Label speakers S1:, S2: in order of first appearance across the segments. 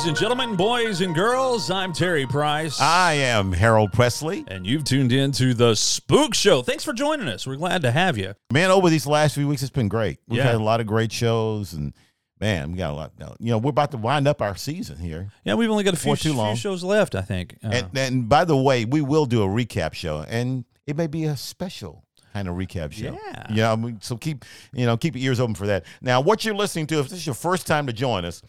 S1: Ladies and gentlemen, boys and girls. I'm Terry Price.
S2: I am Harold Presley.
S1: and you've tuned in to the Spook Show. Thanks for joining us. We're glad to have you.
S2: Man, over these last few weeks, it's been great. We've
S1: Yeah.
S2: had a lot of great shows, and man, we got a lot. You know, we're about to wind up our season here.
S1: Yeah, we've only got a few,
S2: too
S1: few
S2: long.
S1: shows left, I think. Uh,
S2: And, and by the way, we will do a recap show, and it may be a special kind of recap show.
S1: Yeah.
S2: You know, so keep you know keep your ears open for that. Now, what you're listening to, if this is your first time to join us.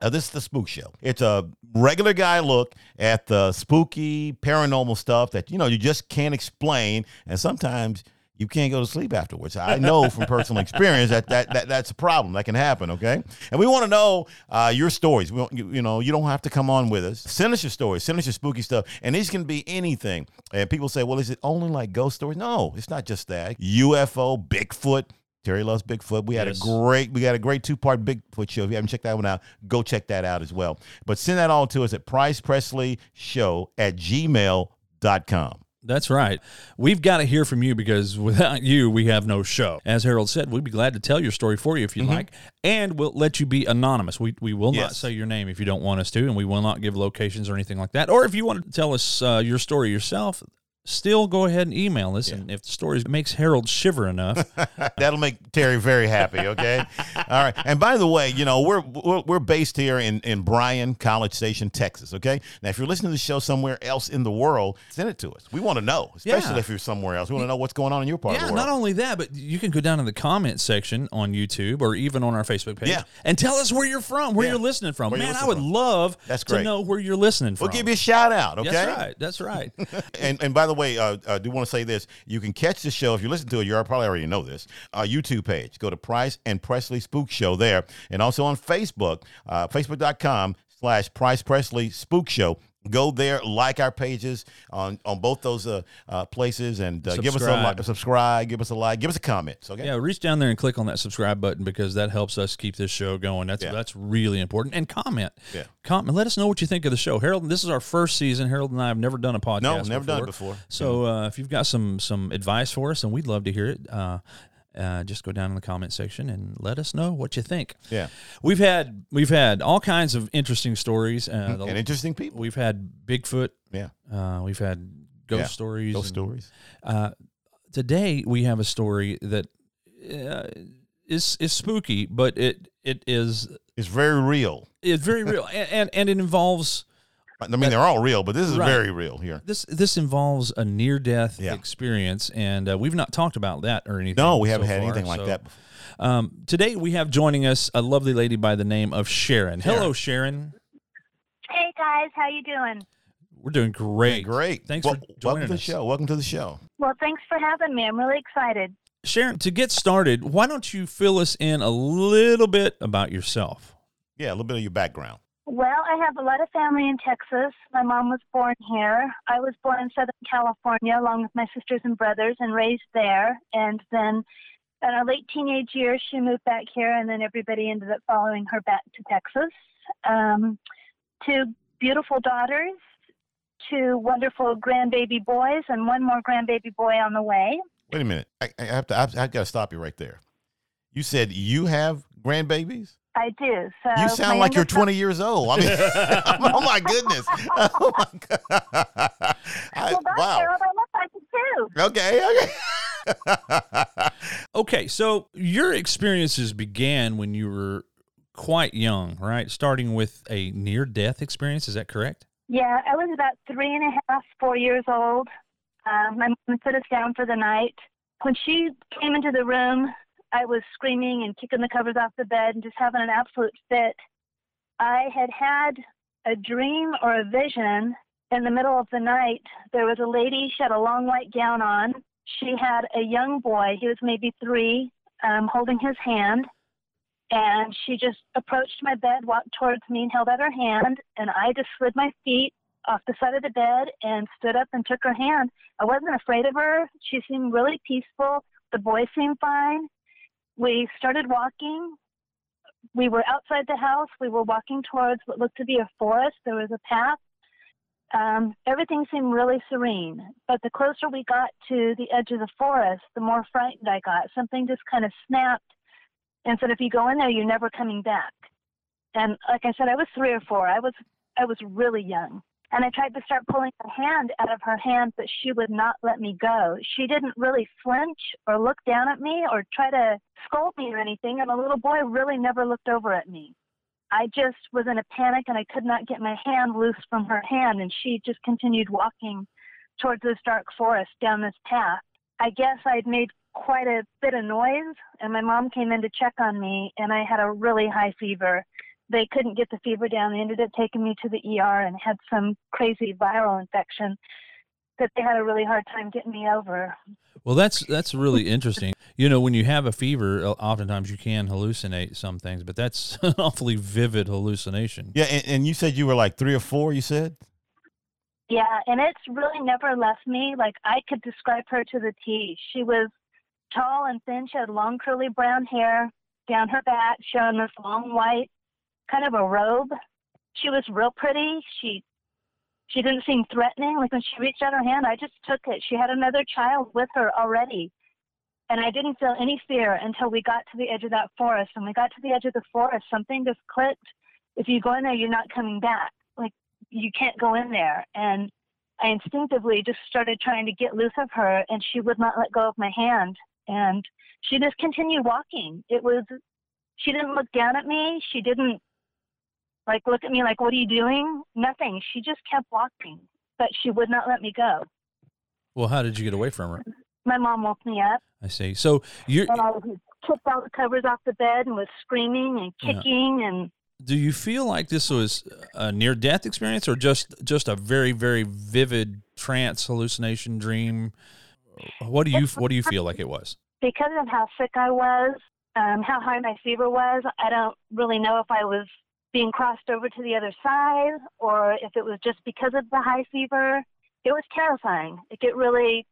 S2: Uh, this is the Spook Show. It's a regular guy look at the spooky, paranormal stuff that you know you just can't explain, and sometimes you can't go to sleep afterwards. I know from personal experience that, that that that's a problem that can happen. Okay, and we want to know uh, your stories. We want, you, you know you don't have to come on with us. Send us your stories. Send us your spooky stuff, and these can be anything. And people say, well, is it only like ghost stories? No, it's not just that. UFO, Bigfoot. Terry loves Bigfoot. We had
S1: Yes.
S2: a great, we got a great two part Bigfoot show. If you haven't checked that one out, go check that out as well. But send that all to us at Price Presley Show at gmail.com.
S1: That's right. We've got to hear from you because without you, we have no show. As Harold said, we'd be glad to tell your story for you if you'd like, and we'll let you be anonymous. We, we will not
S2: Mm-hmm.
S1: Say your name if you don't want us to, and we will not give locations or anything like that. Or if you want to tell us uh, your story yourself, still go ahead and email us. And if the story makes Harold shiver enough,
S2: That'll make Terry very happy. Okay. All right. And by the way, you know we're we're, we're based here in in Bryan, College Station, Texas. Okay. Now, if you're listening to the show somewhere else in the world, send it to us. We want to know, especially
S1: Yeah.
S2: if you're somewhere else. We want to know what's going on in your part
S1: Yeah,
S2: of the world. Yeah.
S1: Not only that, but you can go down in the comment section on YouTube or even on our Facebook page
S2: Yeah.
S1: and tell us where you're from, where
S2: Yeah.
S1: you're listening from.
S2: Where
S1: Man, I would
S2: from.
S1: love
S2: That's great.
S1: to know where you're listening from.
S2: we'll give you a shout out. Okay.
S1: That's right. That's right.
S2: and and by the way, uh, I do want to say this: you can catch the show if you listen to it. You probably already know this. Our YouTube page. Go to Price and Presley Spook Show there, and also on Facebook, uh, Facebook.com/slash Price Presley Spook Show. Go there, like our pages on on both those uh, uh, places, and uh, give us a like, subscribe, give us a like, give us a comment. Okay.
S1: Yeah, reach down there and click on that subscribe button because that helps us keep this show going. That's
S2: Yeah.
S1: that's really important. And comment.
S2: Yeah.
S1: Comment. Let us know what you think of the show. Harold, this is our first season. Harold and I have never done a podcast.
S2: No, never done it
S1: before.
S2: before.
S1: So uh, if you've got some some advice for us, and we'd love to hear it, uh, just go down in the comment section and let us know what you think.
S2: Yeah.
S1: We've had we've had all kinds of interesting stories. Uh, the-
S2: and interesting people.
S1: we've had Bigfoot.
S2: Yeah.
S1: Uh, we've had ghost
S2: Yeah,
S1: stories.
S2: Those
S1: and-
S2: stories.
S1: uh, today we have a story that uh, is is spooky, but it it is
S2: It's very real.
S1: it's very real, and, and and it involves
S2: I mean, they're all real, but this is
S1: Right.
S2: very real here.
S1: this this involves a near death
S2: Yeah.
S1: experience, and uh, we've not talked about that or anything.
S2: No, we haven't had
S1: far,
S2: anything like
S1: so,
S2: that before.
S1: Um, today we have joining us a lovely lady by the name of Sharon. Hello, Sharon.
S3: Hey guys, how you doing?
S1: We're doing great.
S2: Great.
S1: Thanks
S2: Well,
S1: for
S2: welcome
S1: joining
S2: to the show. Welcome to the show.
S3: Well, thanks for having me. I'm really excited.
S1: Sharon, to get started, why don't you fill us in a little bit about yourself?
S2: Yeah, a little bit of your background.
S3: Well, I have a lot of family in Texas. My mom was born here. I was born in Southern California along with my sisters and brothers and raised there. And then in our late teenage years, she moved back here, and then everybody ended up following her back to Texas. Um, two beautiful daughters, two wonderful grandbaby boys, and one more grandbaby boy on the way.
S2: Wait a minute. I, I have to. I've, I've got to stop you right there. You said you have grandbabies.
S3: I do. So
S2: You sound like you're 20 years old. I mean, oh my goodness. Oh my god. I,
S3: Well, that's
S2: wow.
S3: Harold. I look like it too.
S2: Okay. Okay.
S1: Okay, so your experiences began when you were quite young, right? Starting with a near death experience. Is that correct?
S3: Yeah, I was about three and a half, four years old. Um, my mom put us down for the night. When she came into the room, I was screaming and kicking the covers off the bed and just having an absolute fit. I had had a dream or a vision in the middle of the night. There was a lady, she had a long white gown on. She had a young boy, he was maybe three, um, holding his hand. And she just approached my bed, walked towards me, and held out her hand. And I just slid my feet off the side of the bed and stood up and took her hand. I wasn't afraid of her. She seemed really peaceful. The boy seemed fine. We started walking. We were outside the house. We were walking towards what looked to be a forest. There was a path. Um, everything seemed really serene. But the closer we got to the edge of the forest, the more frightened I got. Something just kind of snapped and said, if you go in there, you're never coming back. And like I said, I was three or four. I was I was really young. And I tried to start pulling her hand out of her hand, but she would not let me go. She didn't really flinch or look down at me or try to scold me or anything. And the little boy really never looked over at me. I just was in a panic and I could not get my hand loose from her hand. And she just continued walking towards this dark forest down this path. I guess I'd made quite a bit of noise, and my mom came in to check on me, and I had a really high fever. They couldn't get the fever down. They ended up taking me to the ER and had some crazy viral infection that they had a really hard time getting me over.
S1: Well, that's that's really interesting. You know, when you have a fever, oftentimes you can hallucinate some things, but that's an awfully vivid hallucination.
S2: Yeah, and, and you said you were like three or four. You said.
S3: Yeah, and it's really never left me. Like I could describe her to the T. She was tall and thin. She had long curly brown hair down her back, showing this long white kind of a robe. She was real pretty. She she didn't seem threatening. Like when she reached out her hand, I just took it. She had another child with her already. And I didn't feel any fear until we got to the edge of that forest. When we got to the edge of the forest, something just clicked. If you go in there, you're not coming back. Like you can't go in there. And I instinctively just started trying to get loose of her, and she would not let go of my hand. And she just continued walking. It was, she didn't look down at me. She didn't like look at me like, what are you doing? Nothing. She just kept walking, but she would not let me go.
S1: Well, how did you get away from her?
S3: My mom woke me up.
S1: I see. So you
S3: and I took all the covers off the bed and was screaming and kicking yeah. and
S1: do you feel like this was a near death experience or just just a very very vivid trance hallucination dream what do you what do you feel like it was
S3: because of how sick i was um, how high my fever was i don't really know if i was being crossed over to the other side or if it was just because of the high fever it was terrifying Like it really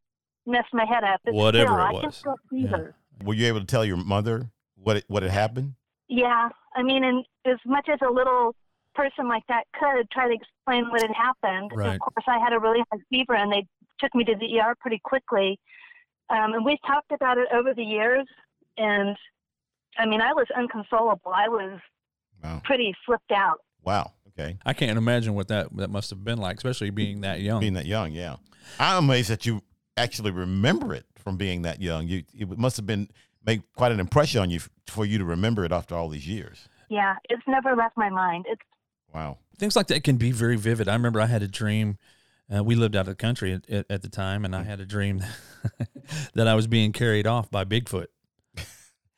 S3: messed my head up
S1: it's whatever still, it was
S2: yeah. were you able to tell your mother what it, what had happened
S3: yeah I mean, and as much as a little person like that could try to explain what had happened,
S1: right.
S3: of course, I had a really high fever, and they took me to the ER pretty quickly. Um, and we've talked about it over the years, and I mean, I was unconsolable. I was wow. pretty flipped out.
S2: Wow. Okay.
S1: I can't imagine what that that must have been like, especially being that young.
S2: Being that young, yeah. I'm amazed that you actually remember it from being that young. You it must have been made quite an impression on you for you to remember it after all these years.
S3: Yeah, it's never left my mind. It's
S2: wow.
S1: Things like that can be very vivid. I remember I had a dream. Uh, we lived out of the country at, at, at the time, and I had a dream that I was being carried off by Bigfoot.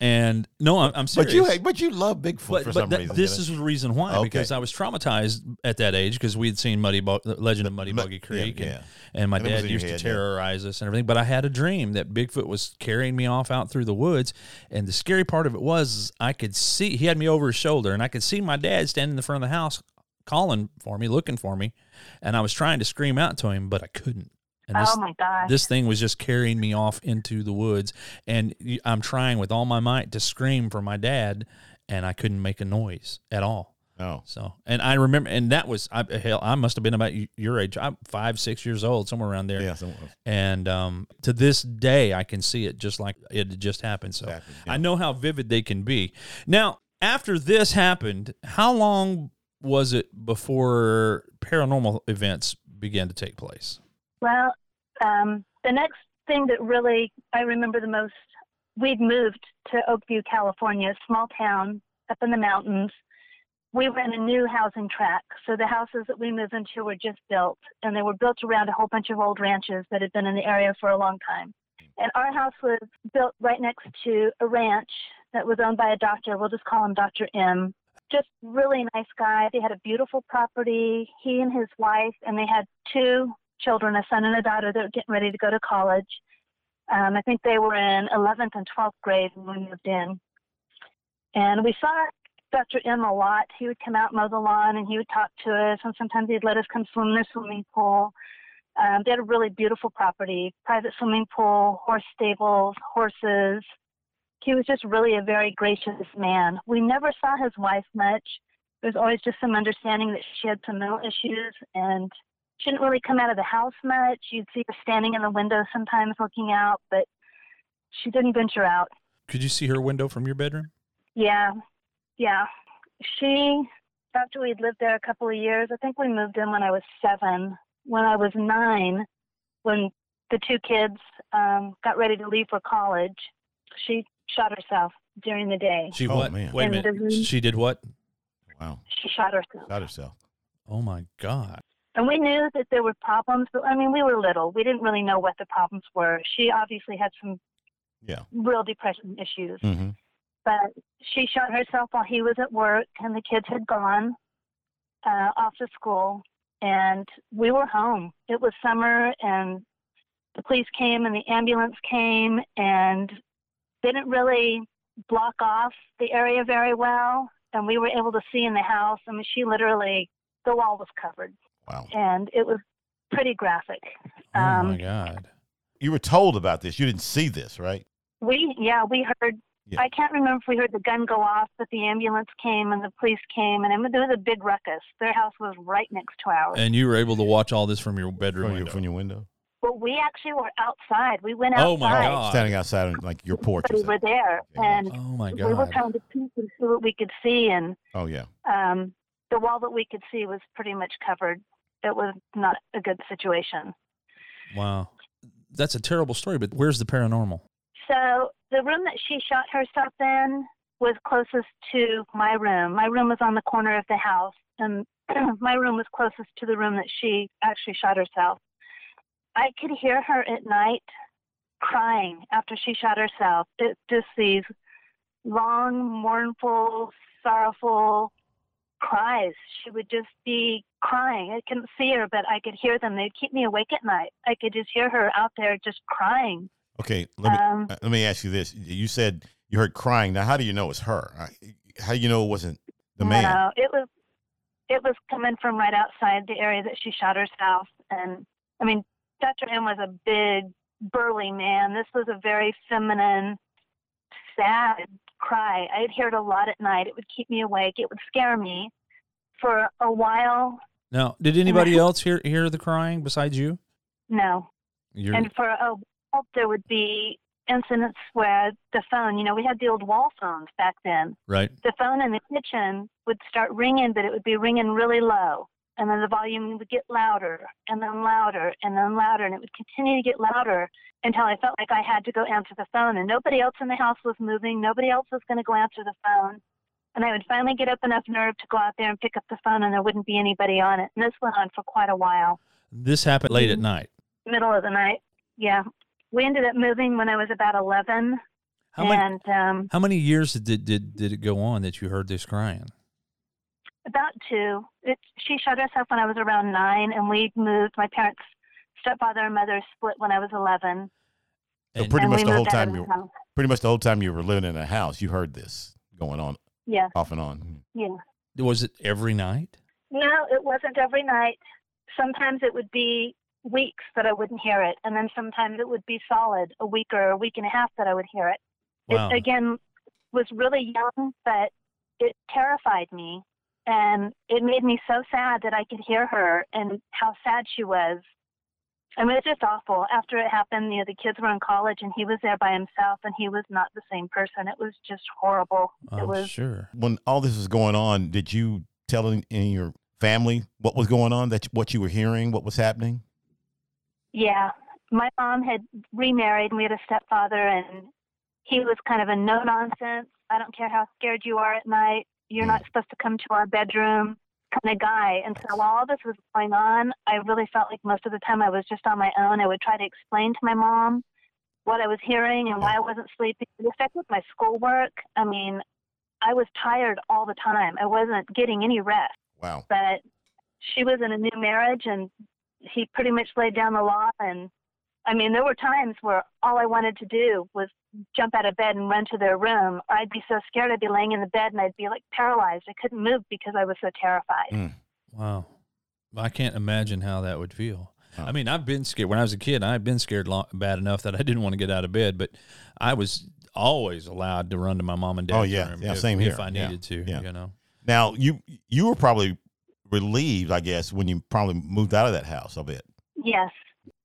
S1: And no, I'm, I'm serious.
S2: But you, but you love Bigfoot but, for
S1: but
S2: some
S1: that,
S2: reason.
S1: This is the reason why, okay. because I was traumatized at that age because we had seen Muddy, Bo- Legend of Muddy Boggy Creek, yeah, and, yeah. and, my and dad used head, to terrorize yeah. us and everything. But I had a dream that Bigfoot was carrying me off out through the woods, and the scary part of it was I could see he had me over his shoulder, and I could see my dad standing in the front of the house, calling for me, looking for me, and I was trying to scream out to him, but I couldn't.
S3: And this, oh my god!
S1: This thing was just carrying me off into the woods, and I'm trying with all my might to scream for my dad, and I couldn't make a noise at all.
S2: Oh,
S1: so and I remember, and that was I hell, I must have been about your age. I'm five, six years old, somewhere around there.
S2: Yeah, somewhere.
S1: And um, to this day, I can see it just like it just happened. So happened, yeah. I know how vivid they can be. Now, after this happened, how long was it before paranormal events began to take place?
S3: Well, um, the next thing that really I remember the most, we'd moved to Oak View, California, a small town up in the mountains. We were in a new housing tract, so the houses that we moved into were just built, and they were built around a whole bunch of old ranches that had been in the area for a long time. And our house was built right next to a ranch that was owned by a doctor. We'll just call him Dr. M. Just really nice guy. They had a beautiful property. He and his wife, and they had two children, a son and a daughter that were getting ready to go to college. Um, I think they were in 11th and 12th grade when we moved in. And we saw Dr. M a lot. He would come out mow the lawn and he would talk to us, and sometimes he'd let us come swim in the swimming pool. Um, they had a really beautiful property, private swimming pool, horse stables, horses. He was just really a very gracious man. We never saw his wife much. There was always just some understanding that she had some mental issues and she didn't really come out of the house much. You'd see her standing in the window sometimes looking out, but she didn't venture out.
S1: Could you see her window from your bedroom?
S3: Yeah, yeah. she, after we'd lived there a couple of years, I think we moved in when I was seven. When I was nine, when the two kids um, got ready to leave for college, she shot herself during the day.
S1: She oh, what? Man. Wait a minute. She did what?
S2: Wow.
S3: She shot herself.
S2: Shot herself.
S1: Oh my God.
S3: And we knew that there were problems, but I mean, we were little. We didn't really know what the problems were. She obviously had some
S2: yeah.
S3: real depression issues.
S2: Mm-hmm.
S3: But she shot herself while he was at work, and the kids had gone uh, off to school, and we were home. It was summer, and the police came, and the ambulance came, and didn't really block off the area very well, and we were able to see in the house. I mean, she literally, the wall was covered.
S2: Wow.
S3: And it was pretty graphic.
S1: Oh um, my God.
S2: You were told about this. You didn't see this, right?
S3: We, yeah, we heard. Yeah. I can't remember if we heard the gun go off, but the ambulance came and the police came, and it, there was a big ruckus. Their house was right next to ours.
S1: And you were able to watch all this from your bedroom
S2: from
S1: window.
S2: Your, from your window.
S3: Well, we actually were outside. We went outside.
S1: Oh my god!
S2: Standing outside on like your porch.
S3: We were there, and
S1: oh my god!
S3: We were trying to peek and see what we could see, and
S2: oh yeah.
S3: Um, the wall that we could see was pretty much covered. It was not a good situation.
S1: Wow, that's a terrible story. But where's the paranormal?
S3: So the room that she shot herself in was closest to my room. My room was on the corner of the house, and my room was closest to the room that she actually shot herself. I could hear her at night crying after she shot herself. It just these long, mournful, sorrowful cries. She would just be crying. I couldn't see her, but I could hear them. They'd keep me awake at night. I could just hear her out there just crying.
S2: Okay, let me um, uh, let me ask you this. You said you heard crying. Now, how do you know it's her? How do you know it wasn't the man?
S3: No, it was it was coming from right outside the area that she shot herself. And I mean, Dr. M was a big, burly man. This was a very feminine, sad cry. I'd hear it a lot at night. It would keep me awake. It would scare me for a while.
S1: Now, did anybody else hear hear the crying besides you?
S3: No. You're... And for a while, there would be incidents where the phone, you know, we had the old wall phones back then.
S1: Right.
S3: The phone in the kitchen would start ringing, but it would be ringing really low and then the volume would get louder and then louder and then louder and it would continue to get louder until I felt like I had to go answer the phone and nobody else in the house was moving, nobody else was going to go answer the phone. And I would finally get up enough nerve to go out there and pick up the phone and there wouldn't be anybody on it. And this went on for quite a while.
S1: This happened late at night.
S3: Middle of the night. Yeah. We ended up moving when I was about 11.
S1: How and many, um, how many years did, did did it go on that you heard this crying?
S3: About two. It, she shot herself when I was around nine, and we moved. My parents, stepfather and mother, split when I was eleven.
S2: So pretty much the whole time you, were, pretty much the whole time you were living in a house, you heard this going on.
S3: Yeah.
S2: Off and on. Hmm.
S3: Yeah.
S1: Was it every night?
S3: No, it wasn't every night. Sometimes it would be weeks that I wouldn't hear it, and then sometimes it would be solid a week or a week and a half that I would hear it. Wow. It again was really young, but it terrified me and it made me so sad that I could hear her and how sad she was. I mean, it's just awful. After it happened, you know, the kids were in college and he was there by himself and he was not the same person. It was just horrible.
S1: Oh,
S3: it was
S1: sure.
S2: When all this was going on, did you tell in, in your family what was going on, that what you were hearing, what was happening?
S3: Yeah. My mom had remarried and we had a stepfather and he was kind of a no nonsense. I don't care how scared you are at night you're mm. not supposed to come to our bedroom kind of guy. And so while all this was going on, I really felt like most of the time I was just on my own. I would try to explain to my mom what I was hearing and why I wasn't sleeping. It affected my schoolwork. I mean, I was tired all the time. I wasn't getting any rest.
S2: Wow.
S3: But she was in a new marriage and he pretty much laid down the law and I mean, there were times where all I wanted to do was jump out of bed and run to their room. I'd be so scared I'd be laying in the bed and I'd be like paralyzed. I couldn't move because I was so terrified.
S2: Mm.
S1: Wow. I can't imagine how that would feel. I mean, I've been scared when I was a kid. I've been scared long, bad enough that I didn't want to get out of bed, but I was always allowed to run to my mom and dad.
S2: Oh yeah, yeah,
S1: if,
S2: same here.
S1: If I needed yeah. to, yeah. you know.
S2: Now you you were probably relieved, I guess, when you probably moved out of that house a bit.
S3: Yes,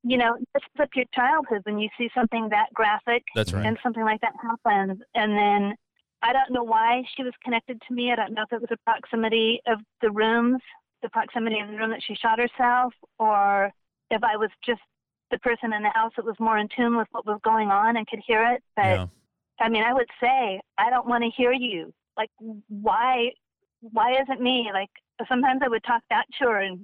S3: you know, this is up your childhood when you see something that graphic.
S1: That's right.
S3: And something like that happens. And then I don't know why she was connected to me. I don't know if it was the proximity of the rooms, the proximity of the room that she shot herself, or if I was just the person in the house that was more in tune with what was going on and could hear it. But yeah. I mean, I would say, I don't want to hear you. Like, why? Why isn't me? Like, sometimes I would talk back to her, and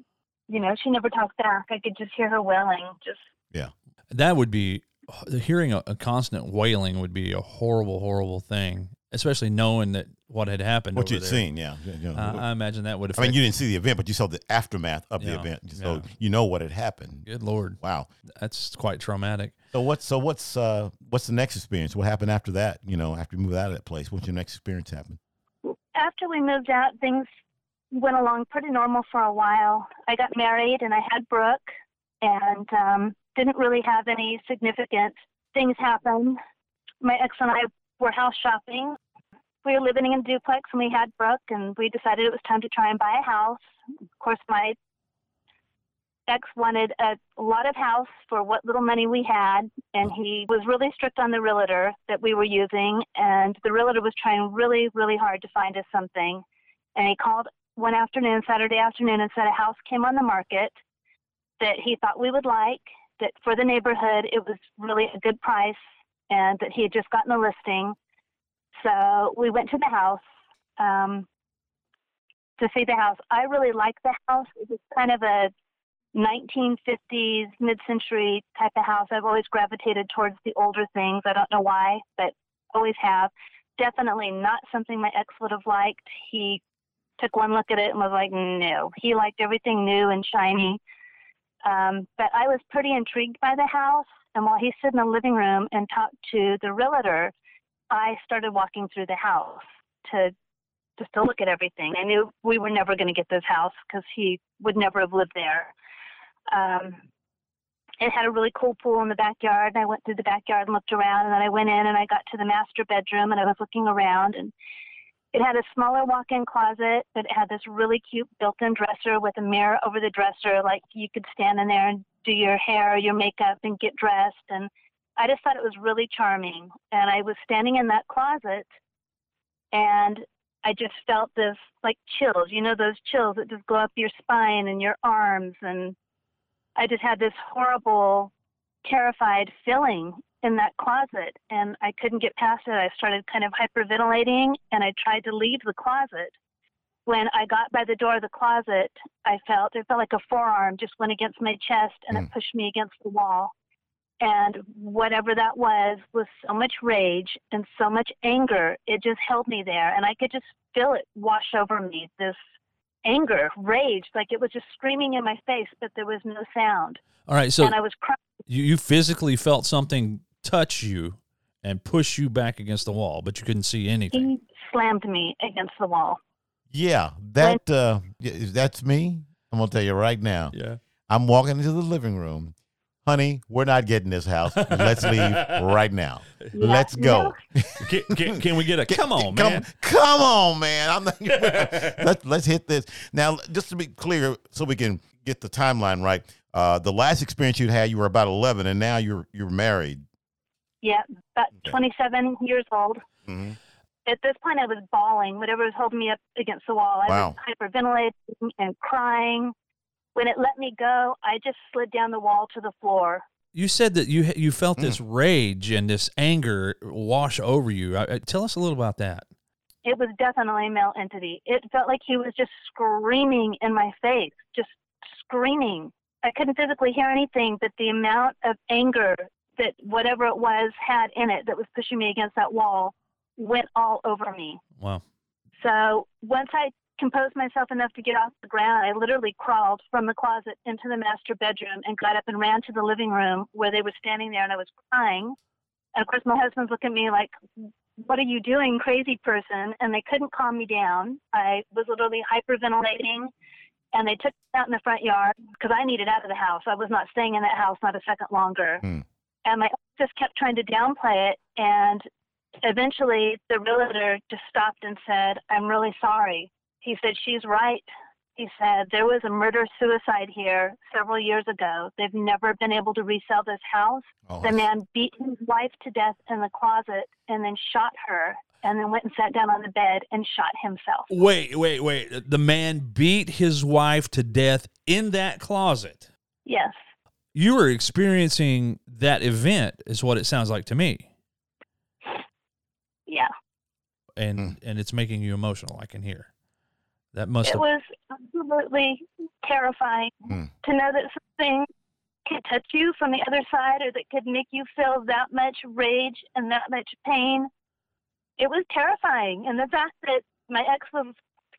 S3: you know, she never talked back. I could just hear her wailing. Just
S2: yeah,
S1: that would be hearing a, a constant wailing would be a horrible, horrible thing especially knowing that what had happened.
S2: What you'd
S1: there.
S2: seen, yeah.
S1: You know, uh, I imagine that would. Have.
S2: I mean, you didn't see the event, but you saw the aftermath of yeah, the event, so yeah. you know what had happened.
S1: Good lord!
S2: Wow,
S1: that's quite traumatic.
S2: So what's so what's uh, what's the next experience? What happened after that? You know, after you moved out of that place, what's your next experience happen?
S3: After we moved out, things went along pretty normal for a while. I got married and I had Brooke, and um, didn't really have any significant things happen. My ex and I were house shopping we were living in a duplex and we had Brooke and we decided it was time to try and buy a house. Of course, my ex wanted a, a lot of house for what little money we had and he was really strict on the realtor that we were using and the realtor was trying really, really hard to find us something. And he called one afternoon, Saturday afternoon, and said a house came on the market that he thought we would like, that for the neighborhood it was really a good price, and that he had just gotten a listing so we went to the house um, to see the house. I really like the house. It was kind of a 1950s, mid-century type of house. I've always gravitated towards the older things. I don't know why, but always have. Definitely not something my ex would have liked. He took one look at it and was like, no. He liked everything new and shiny. Um, but I was pretty intrigued by the house. And while he stood in the living room and talked to the realtor, I started walking through the house to just to look at everything. I knew we were never going to get this house because he would never have lived there. Um, it had a really cool pool in the backyard. And I went through the backyard and looked around, and then I went in and I got to the master bedroom and I was looking around and it had a smaller walk-in closet, but it had this really cute built-in dresser with a mirror over the dresser, like you could stand in there and do your hair your makeup and get dressed. And I just thought it was really charming. And I was standing in that closet and I just felt this like chills, you know, those chills that just go up your spine and your arms. And I just had this horrible, terrified feeling in that closet. And I couldn't get past it. I started kind of hyperventilating and I tried to leave the closet. When I got by the door of the closet, I felt it felt like a forearm just went against my chest and mm. it pushed me against the wall and whatever that was was so much rage and so much anger it just held me there and i could just feel it wash over me this anger rage like it was just screaming in my face but there was no sound
S1: all right so
S3: and i was crying
S1: you, you physically felt something touch you and push you back against the wall but you couldn't see anything
S3: he slammed me against the wall
S2: yeah that when, uh that's me i'm gonna tell you right now
S1: yeah
S2: i'm walking into the living room honey, we're not getting this house. Let's leave right now. Yeah, Let's go.
S1: can, can, can, we get a come on,
S2: man? Come, come on, man. I'm not, let's, let's hit this. Now, just to be clear, so we can get the timeline right, uh, the last experience you had, you were about 11, and now you're you're married.
S3: Yeah, about okay. 27 years old. Mm-hmm. At this point, I was bawling. Whatever was holding me up against the wall, I was hyperventilating and crying. When it let me go, I just slid down the wall to the floor.
S1: You said that you you felt this mm. rage and this anger wash over you. I, tell us a little about that.
S3: It was definitely a male entity. It felt like he was just screaming in my face, just screaming. I couldn't physically hear anything, but the amount of anger that whatever it was had in it that was pushing me against that wall went all over me.
S1: Wow.
S3: So once I composed myself enough to get off the ground, I literally crawled from the closet into the master bedroom and got up and ran to the living room where they were standing there and I was crying. And of course, my husband's looking at me like, what are you doing, crazy person? And they couldn't calm me down. I was literally hyperventilating and they took me out in the front yard because I needed out of the house. I was not staying in that house, not a second longer. Hmm. And my just kept trying to downplay it. And eventually the realtor just stopped and said, I'm really sorry he said, She's right. He said, There was a murder suicide here several years ago. They've never been able to resell this house. Oh, the man beat his wife to death in the closet and then shot her and then went and sat down on the bed and shot himself.
S1: Wait, wait, wait. The man beat his wife to death in that closet.
S3: Yes.
S1: You were experiencing that event, is what it sounds like to me.
S3: Yeah.
S1: And mm. and it's making you emotional. I can hear. That must.
S3: It
S1: have...
S3: was absolutely terrifying mm. to know that something could touch you from the other side, or that could make you feel that much rage and that much pain it was terrifying. And the fact that my ex was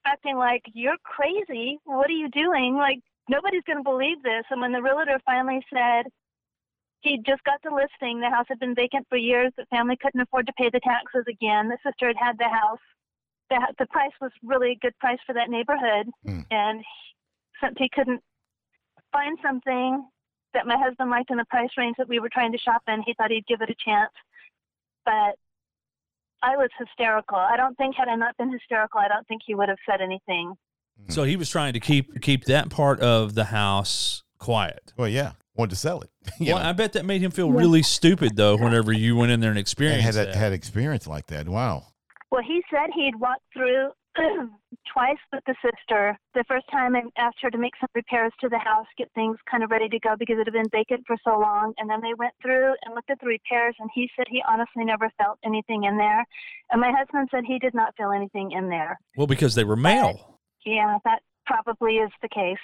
S3: acting like, you're crazy. What are you doing? Like, nobody's going to believe this. And when the realtor finally said he just got the listing, the house had been vacant for years, the family couldn't afford to pay the taxes again. The sister had had the house. The, the price was really a good price for that neighborhood. Mm. And since he couldn't find something that my husband liked in the price range that we were trying to shop in, he thought he'd give it a chance. But I was hysterical. I don't think had I not been hysterical, I don't think he would have said anything.
S1: Hmm. So he was trying to keep keep that part of the house quiet.
S2: Well, yeah, wanted to sell it.
S1: well, know? I bet that made him feel really stupid though. Whenever you went in there and experienced
S2: and had
S1: that.
S2: had experience like that. Wow.
S3: Well, he said he'd walked through twice with the sister. The first time I asked her to make some repairs to the house, get things kind of ready to go because it had been vacant for so long. And then they went through and looked at the repairs, and he said he honestly never felt anything in there. And my husband said he did not feel anything in there.
S1: Well, because they were male.
S3: But, yeah, that probably is the case.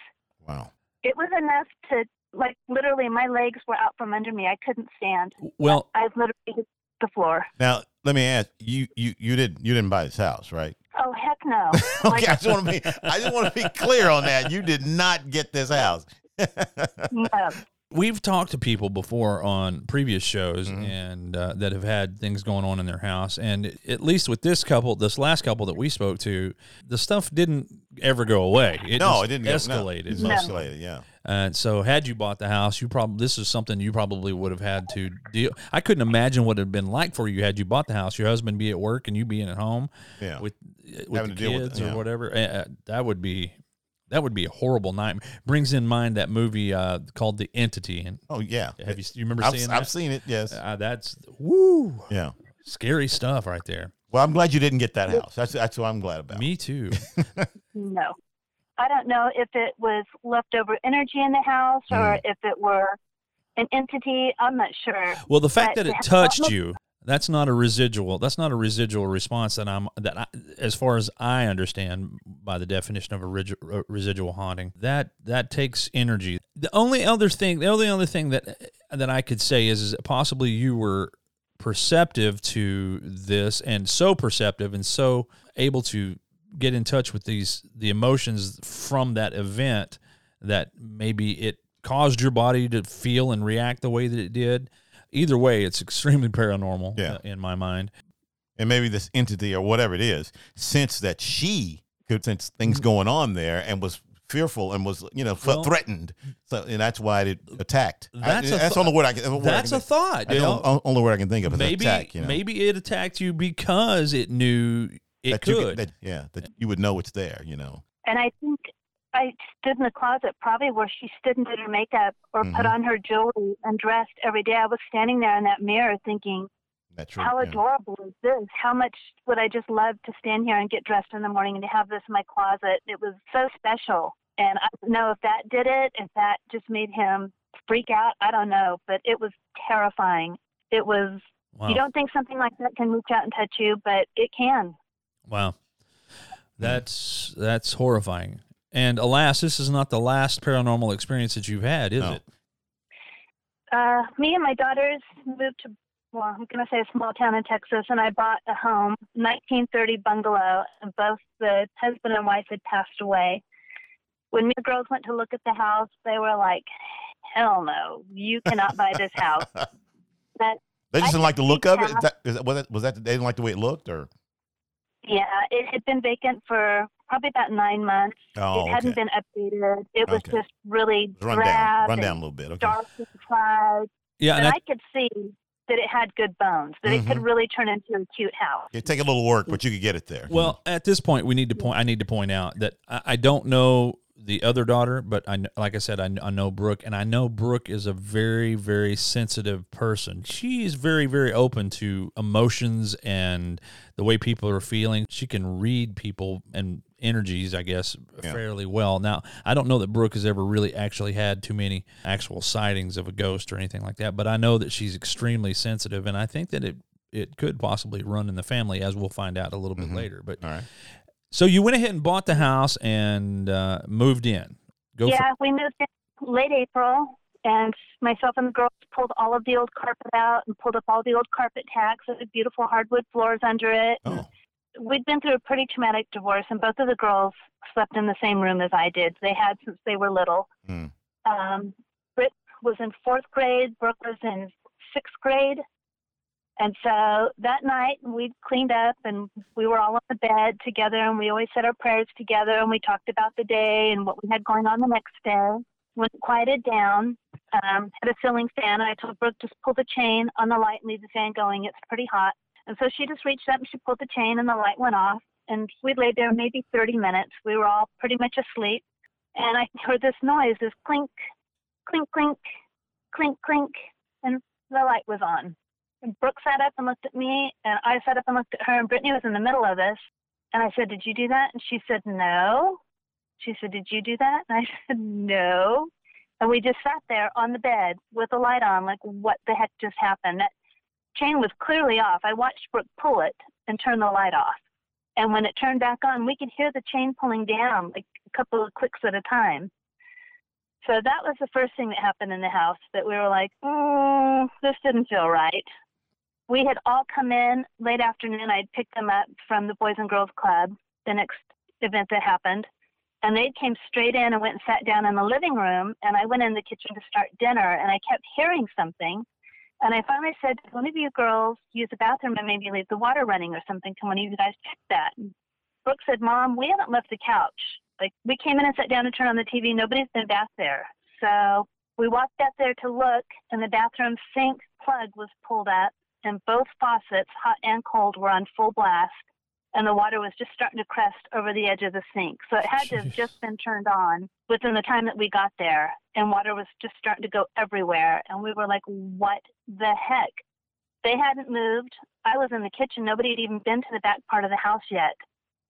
S2: Wow.
S3: It was enough to, like, literally, my legs were out from under me. I couldn't stand.
S1: Well,
S3: I, I literally hit the floor.
S2: Now, let me ask you: you you didn't you didn't buy this house, right?
S3: Oh heck no!
S2: okay, like, I just want to be I just want to be clear on that. You did not get this house.
S3: no.
S1: We've talked to people before on previous shows mm-hmm. and uh, that have had things going on in their house, and at least with this couple, this last couple that we spoke to, the stuff didn't ever go away. It
S2: no, it didn't
S1: escalated.
S2: Go, no. It escalated, yeah.
S1: And so, had you bought the house, you probably this is something you probably would have had to deal. I couldn't imagine what it had been like for you had you bought the house. Your husband be at work and you being at home,
S2: yeah.
S1: with with Having the kids with, yeah. or whatever. Uh, that would be that would be a horrible nightmare. Brings in mind that movie uh, called The Entity. And
S2: oh yeah,
S1: have you you remember
S2: I've,
S1: seeing
S2: that?
S1: I've
S2: seen it. Yes,
S1: uh, that's woo.
S2: Yeah,
S1: scary stuff right there.
S2: Well, I'm glad you didn't get that house. That's that's what I'm glad about.
S1: Me too.
S3: no. I don't know if it was leftover energy in the house or mm. if it were an entity. I'm not sure.
S1: Well, the fact but that it touched you, that's not a residual. That's not a residual response that I'm that I, as far as I understand by the definition of a residual haunting. That that takes energy. The only other thing, the only other thing that that I could say is, is possibly you were perceptive to this and so perceptive and so able to get in touch with these the emotions from that event that maybe it caused your body to feel and react the way that it did. Either way, it's extremely paranormal yeah. in my mind.
S2: And maybe this entity or whatever it is, since that she could sense things mm-hmm. going on there and was fearful and was you know well, threatened. So and that's why it attacked.
S1: That's
S2: I, that's th- only word I can.
S1: That's
S2: I
S1: can a thought.
S2: That's the only word I can think of.
S1: Maybe
S2: attack, you know?
S1: maybe it attacked you because it knew it
S2: that
S1: could.
S2: Could, that, yeah, that you would know it's there. You know.
S3: And I think I stood in the closet, probably where she stood and did her makeup or mm-hmm. put on her jewelry and dressed every day. I was standing there in that mirror thinking,
S2: That's
S3: right, how
S2: yeah.
S3: adorable is this? How much would I just love to stand here and get dressed in the morning and to have this in my closet? It was so special. And I don't know if that did it, if that just made him freak out. I don't know, but it was terrifying. It was, wow. you don't think something like that can reach out and touch you, but it can.
S1: Wow. That's that's horrifying. And alas, this is not the last paranormal experience that you've had, is no. it?
S3: Uh, me and my daughters moved to well, I'm going to say a small town in Texas, and I bought a home, 1930 bungalow, and both the husband and wife had passed away. When me girls went to look at the house, they were like, "Hell no, you cannot buy this house."
S2: But they just didn't like the look of it. Is that, is that, was that was that they didn't like the way it looked, or?
S3: Yeah, it had been vacant for probably about nine months.
S2: Oh,
S3: it hadn't
S2: okay.
S3: been updated. It was
S2: okay.
S3: just really
S2: run
S3: drab
S2: down, run down a little bit. Okay.
S3: Dark inside.
S1: Yeah,
S3: and, and I, I, could see that it had good bones. That mm-hmm. it could mm-hmm. really turn into a cute house.
S2: It take a little work, but you could get it there.
S1: Well, at this point, we need to point. I need to point out that I, I don't know the other daughter, but I like I said, I, I know Brooke, and I know Brooke is a very very sensitive person. She's very very open to emotions and the way people are feeling. She can read people and energies, I guess, yeah. fairly well. Now, I don't know that Brooke has ever really actually had too many actual sightings of a ghost or anything like that, but I know that she's extremely sensitive, and I think that it it could possibly run in the family, as we'll find out a little bit mm-hmm. later. But
S2: all right.
S1: So you went ahead and bought the house and uh, moved in.
S3: Go yeah, for- we moved in late April, and myself and the girls pulled all of the old carpet out and pulled up all the old carpet tacks with the beautiful hardwood floors under it.
S2: Oh.
S3: We'd been through a pretty traumatic divorce, and both of the girls slept in the same room as I did. They had since they were little.
S2: Mm.
S3: Um, Britt was in fourth grade. Brooke was in sixth grade. And so that night we cleaned up and we were all on the bed together and we always said our prayers together and we talked about the day and what we had going on the next day. When it quieted down, um, had a ceiling fan and I told Brooke just pull the chain on the light and leave the fan going. It's pretty hot. And so she just reached up and she pulled the chain and the light went off. And we laid there maybe 30 minutes. We were all pretty much asleep. And I heard this noise, this clink, clink, clink, clink, clink. And the light was on. And Brooke sat up and looked at me, and I sat up and looked at her, and Brittany was in the middle of this. And I said, Did you do that? And she said, No. She said, Did you do that? And I said, No. And we just sat there on the bed with the light on, like, what the heck just happened? That chain was clearly off. I watched Brooke pull it and turn the light off. And when it turned back on, we could hear the chain pulling down, like a couple of clicks at a time. So that was the first thing that happened in the house that we were like, mm, this didn't feel right we had all come in late afternoon. I'd picked them up from the Boys and Girls Club, the next event that happened. And they came straight in and went and sat down in the living room. And I went in the kitchen to start dinner and I kept hearing something. And I finally said, one of you girls use the bathroom and maybe leave the water running or something? Can one of you guys check that? And Brooke said, Mom, we haven't left the couch. Like, we came in and sat down and turned on the TV. Nobody's been back there. So we walked out there to look, and the bathroom sink plug was pulled up and both faucets, hot and cold, were on full blast, and the water was just starting to crest over the edge of the sink. So it had to have just been turned on within the time that we got there, and water was just starting to go everywhere. And we were like, what the heck? They hadn't moved. I was in the kitchen. Nobody had even been to the back part of the house yet.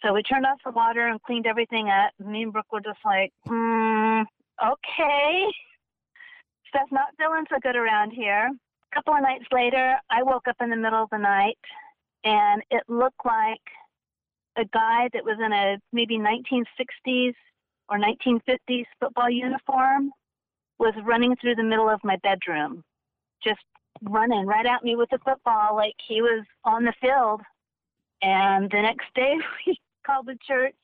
S3: So we turned off the water and cleaned everything up. Me and Brooke were just like, hmm, okay. Stuff's not feeling so good around here A couple of nights later, I woke up in the middle of the night and it looked like a guy that was in a maybe 1960s or 1950s football uniform was running through the middle of my bedroom, just running right at me with a football like he was on the field. And the next day, we called the church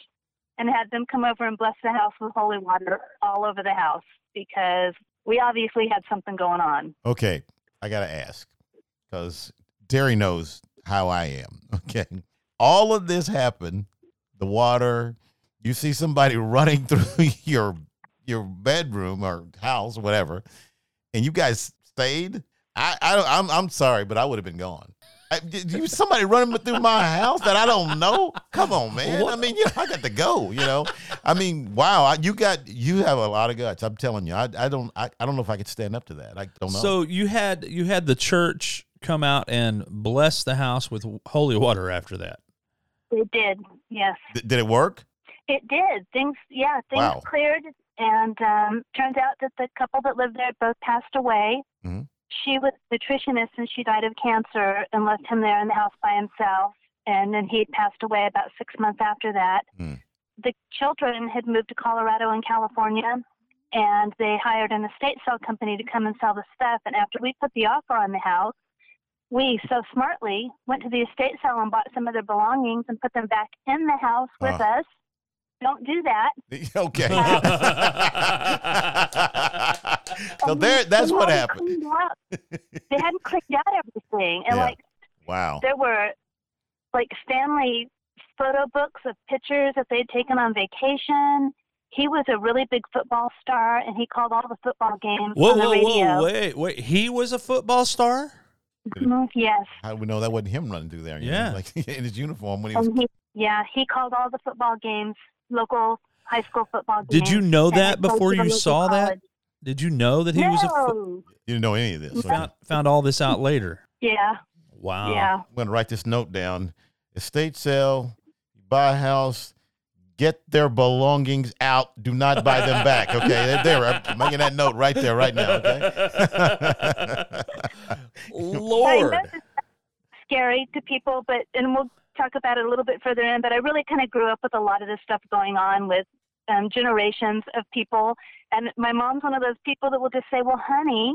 S3: and had them come over and bless the house with holy water all over the house because we obviously had something going on.
S2: Okay. I gotta ask because Terry knows how I am. Okay, all of this happened. The water. You see somebody running through your your bedroom or house, or whatever, and you guys stayed. I, I I'm I'm sorry, but I would have been gone. I, you somebody running through my house that I don't know? Come on, man. What? I mean, you know, I got to go. You know, I mean, wow. I, you got you have a lot of guts. I'm telling you. I, I don't I, I don't know if I could stand up to that. I don't know.
S1: So you had you had the church come out and bless the house with holy water after that.
S3: It did. Yes.
S2: D- did it work?
S3: It did. Things yeah things wow. cleared, and um, turns out that the couple that lived there both passed away.
S2: Mm-hmm
S3: she was a nutritionist and she died of cancer and left him there in the house by himself. And then he passed away about six months after that.
S2: Mm.
S3: The children had moved to Colorado and California, and they hired an estate sale company to come and sell the stuff. And after we put the offer on the house, we so smartly went to the estate sale and bought some of their belongings and put them back in the house with uh. us. Don't do that.
S2: Okay. so there, that's what happened.
S3: they hadn't cleaned out everything, and yeah. like,
S2: wow,
S3: there were like family photo books of pictures that they'd taken on vacation. He was a really big football star, and he called all the football games whoa, on the
S1: whoa,
S3: radio.
S1: Whoa, wait, wait, he was a football star.
S3: Mm-hmm, yes.
S2: How do we know that wasn't him running through there?
S1: yeah,
S2: know, like in his uniform when he was.
S3: He, yeah, he called all the football games, local high school football games.
S1: Did you know that before you saw college. that? Did you know that he
S3: no.
S1: was a?
S2: Fo- you didn't know any of this.
S1: Found, found all this out later.
S3: Yeah.
S1: Wow.
S3: Yeah.
S2: I'm going to write this note down. Estate sale, buy a house, get their belongings out. Do not buy them back. Okay, there, there. I'm making that note right there, right now. Okay.
S1: Lord.
S3: Scary to people, but and we'll talk about it a little bit further in. But I really kind of grew up with a lot of this stuff going on with um, generations of people, and my mom's one of those people that will just say, "Well, honey,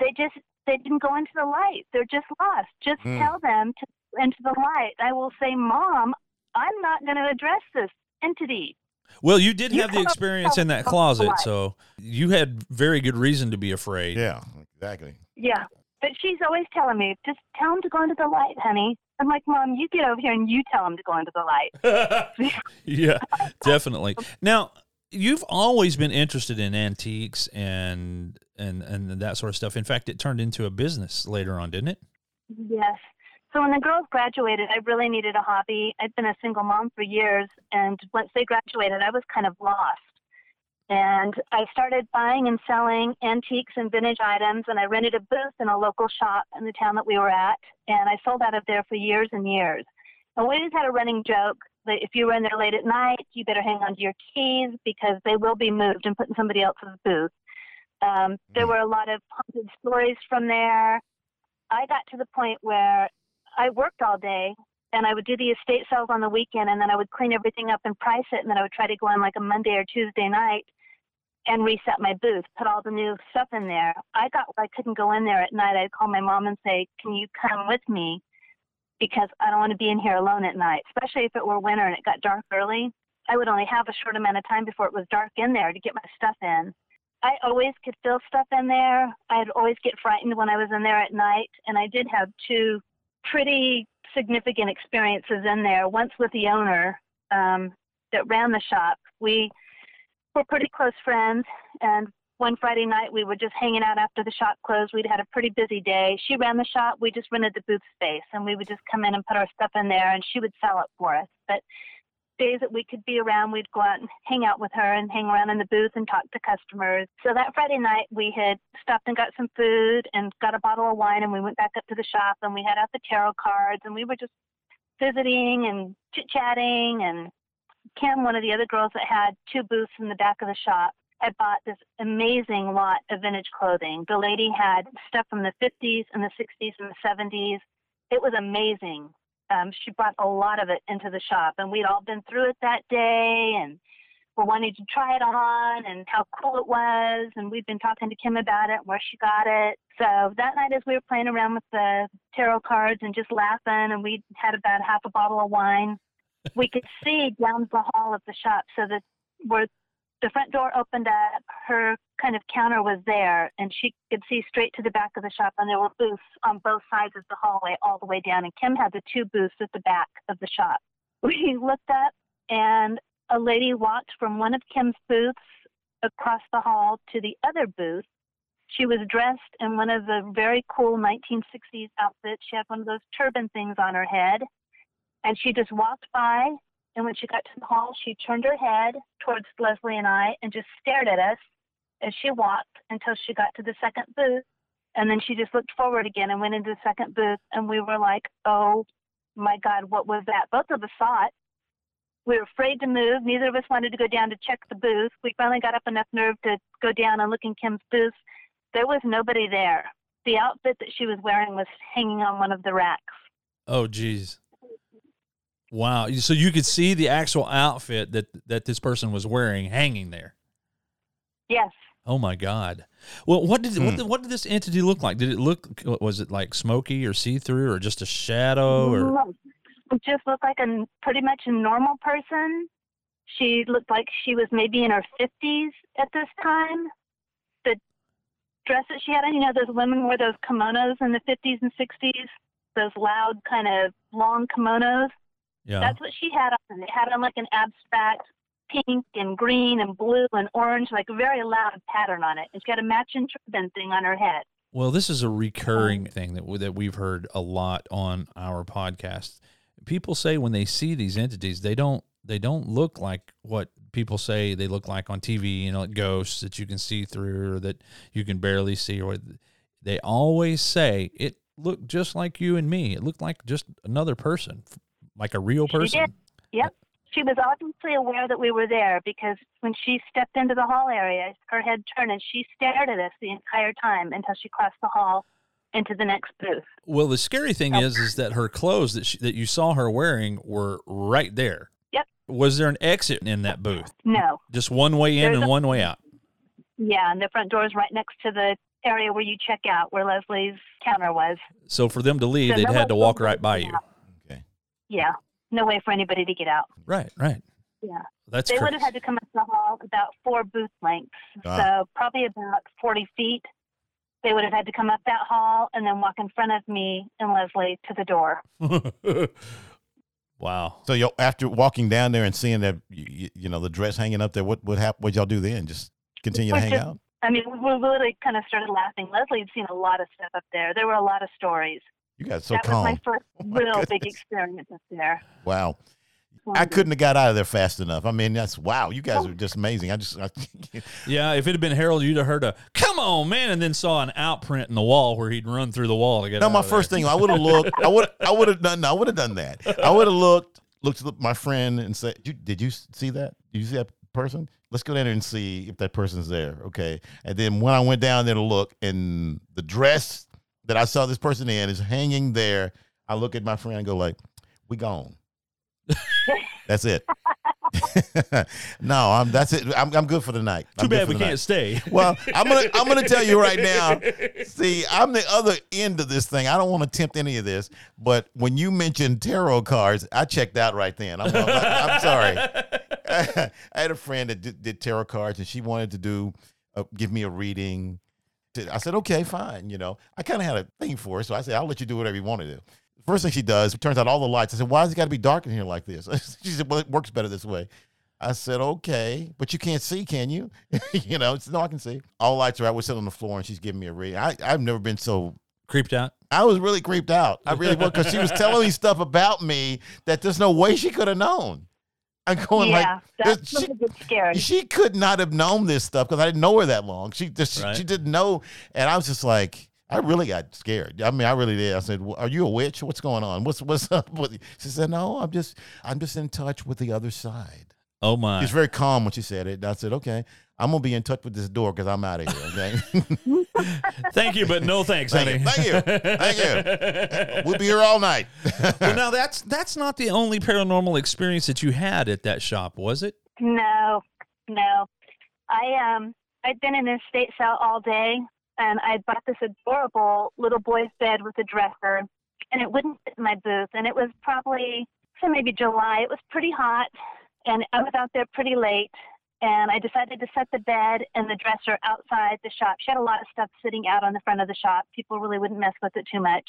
S3: they just they didn't go into the light. They're just lost. Just mm. tell them to into the light." I will say, "Mom, I'm not going to address this entity.
S1: Well, you did you have the experience in that closet, so you had very good reason to be afraid.
S2: Yeah, exactly.
S3: Yeah, but she's always telling me, just tell him to go into the light, honey. I'm like, Mom, you get over here and you tell him to go into the light.
S1: yeah, definitely. Now, you've always been interested in antiques and and and that sort of stuff. In fact, it turned into a business later on, didn't it?
S3: Yes. So when the girls graduated, I really needed a hobby. I'd been a single mom for years, and once they graduated, I was kind of lost. And I started buying and selling antiques and vintage items, and I rented a booth in a local shop in the town that we were at, and I sold out of there for years and years. And we just had a running joke that if you were in there late at night, you better hang on to your keys because they will be moved and put in somebody else's booth. Um, there hmm. were a lot of haunted stories from there. I got to the point where I worked all day and I would do the estate sales on the weekend and then I would clean everything up and price it and then I would try to go on like a Monday or Tuesday night and reset my booth, put all the new stuff in there. I got I couldn't go in there at night. I'd call my mom and say, Can you come with me? Because I don't want to be in here alone at night, especially if it were winter and it got dark early. I would only have a short amount of time before it was dark in there to get my stuff in. I always could feel stuff in there. I'd always get frightened when I was in there at night, and I did have two pretty significant experiences in there. Once with the owner um, that ran the shop. We were pretty close friends, and one Friday night we were just hanging out after the shop closed. We'd had a pretty busy day. She ran the shop. We just rented the booth space, and we would just come in and put our stuff in there, and she would sell it for us. But days that we could be around, we'd go out and hang out with her and hang around in the booth and talk to customers. So that Friday night, we had stopped and got some food and got a bottle of wine, and we went back up to the shop and we had out the tarot cards, and we were just visiting and chit chatting. And Kim, one of the other girls that had two booths in the back of the shop, had bought this amazing lot of vintage clothing. The lady had stuff from the 50s and the 60s and the 70s. It was amazing um, she brought a lot of it into the shop, and we'd all been through it that day, and were wanting to try it on and how cool it was, and we'd been talking to Kim about it, where she got it. So that night, as we were playing around with the tarot cards and just laughing, and we had about half a bottle of wine, we could see down the hall of the shop, so that where the front door opened up, her kind of counter was there, and she could see straight to the back of the shop, and there were booths on both sides of the hallway all the way down. And Kim had the two booths at the back of the shop. We looked up, and a lady walked from one of Kim's booths across the hall to the other booth. She was dressed in one of the very cool 1960s outfits. She had one of those turban things on her head, and she just walked by and when she got to the hall, she turned her head towards Leslie and I and just stared at us as she walked until she got to the second booth. And then she just looked forward again and went into the second booth. And we were like, oh my God, what was that? Both of us saw it. We were afraid to move. Neither of us wanted to go down to check the booth. We finally got up enough nerve to go down and look in Kim's booth. There was nobody there. The outfit that she was wearing was hanging on one of the racks.
S1: Oh, geez. Wow. So you could see the actual outfit that that this person was wearing hanging there.
S3: Yes.
S1: Oh my God. Well, what did hmm. what, did, what did this entity look like? Did it look was it like smoky or see through or just a shadow or?
S3: It just looked like a pretty much a normal person. She looked like she was maybe in her fifties at this time. The dress that she had on, you know, those women wore those kimonos in the fifties and sixties. Those loud kind of long kimonos.
S1: Yeah.
S3: That's what she had on. It had on like an abstract pink and green and blue and orange, like a very loud pattern on it. It's got a matching turban thing on her head.
S1: Well, this is a recurring um, thing that that we've heard a lot on our podcast. People say when they see these entities, they don't they don't look like what people say they look like on TV, you know, like ghosts that you can see through or that you can barely see, or they always say it looked just like you and me. It looked like just another person, like a real person. She
S3: did. Yep. She was obviously aware that we were there because when she stepped into the hall area, her head turned and she stared at us the entire time until she crossed the hall into the next booth.
S1: Well, the scary thing is, is that her clothes that she, that you saw her wearing were right there.
S3: Yep.
S1: Was there an exit in that booth?
S3: No.
S1: Just one way in There's and a, one way out.
S3: Yeah, and the front door is right next to the area where you check out, where Leslie's counter was.
S1: So for them to leave, so they'd had to walk right by you.
S2: Okay.
S3: Yeah, no way for anybody to get out.
S1: Right, right.
S3: Yeah.
S1: That's
S3: they
S1: crazy.
S3: would have had to come up the hall about four booth lengths, ah. so probably about forty feet they would have had to come up that hall and then walk in front of me and Leslie to the door.
S1: wow.
S2: So you after walking down there and seeing that you, you, know the dress hanging up there, what what happened? What y'all do then? Just continue to hang
S3: just,
S2: out?
S3: I mean, we really kind of started laughing. Leslie had seen a lot of stuff up there. There were a lot of stories.
S2: You got so
S3: that
S2: calm.
S3: was my first oh my real goodness. big experience up there.
S2: Wow. I couldn't have got out of there fast enough. I mean, that's wow. You guys oh. are just amazing. I just, I,
S1: yeah. If it had been Harold, you'd have heard a "Come on, man," and then saw an outprint in the wall where he'd run through the wall to get. Out.
S2: No, my first thing, I would have looked. I would, I would have done. I would have done that. I would have looked, looked at my friend and said, "Did you see that? Did you see that person? Let's go down there and see if that person's there." Okay. And then when I went down there to look, and the dress that I saw this person in is hanging there, I look at my friend and go like, "We gone." That's it. no, I'm that's it. I'm, I'm good for the night.
S1: Too
S2: I'm
S1: bad we can't
S2: night.
S1: stay.
S2: Well, I'm gonna I'm gonna tell you right now. See, I'm the other end of this thing. I don't want to tempt any of this, but when you mentioned tarot cards, I checked out right then. I'm, I'm, I'm sorry. I had a friend that did, did, tarot cards, and she wanted to do uh, give me a reading. I said, okay, fine. You know, I kind of had a thing for it, so I said, I'll let you do whatever you want to do. First thing she does, turns out all the lights. I said, "Why has it got to be dark in here like this?" she said, "Well, it works better this way." I said, "Okay, but you can't see, can you?" you know, said, "No, I can see." All lights are out. We're sitting on the floor, and she's giving me a read. I, I've never been so
S1: creeped out.
S2: I was really creeped out. I really was because she was telling me stuff about me that there's no way she could have known. I'm going
S3: yeah,
S2: like,
S3: that's she, scary.
S2: She could not have known this stuff because I didn't know her that long. She just right. she, she didn't know, and I was just like, I really got scared. I mean, I really did. I said, "Are you a witch? What's going on? What's what's up?" With you? She said, "No, I'm just I'm just in touch with the other side."
S1: Oh my!
S2: She's very calm when she said it. I said, "Okay, I'm gonna be in touch with this door because I'm out of here."
S1: Okay. Thank you, but no thanks,
S2: Thank
S1: honey.
S2: You. Thank you. Thank you. We'll be here all night.
S1: well, now that's that's not the only paranormal experience that you had at that shop, was it?
S3: No, no. I um I'd been in this state cell all day and I bought this adorable little boy's bed with a dresser, and it wouldn't fit in my booth. And it was probably, so maybe July. It was pretty hot, and I was out there pretty late. And I decided to set the bed and the dresser outside the shop. She had a lot of stuff sitting out on the front of the shop. People really wouldn't mess with it too much.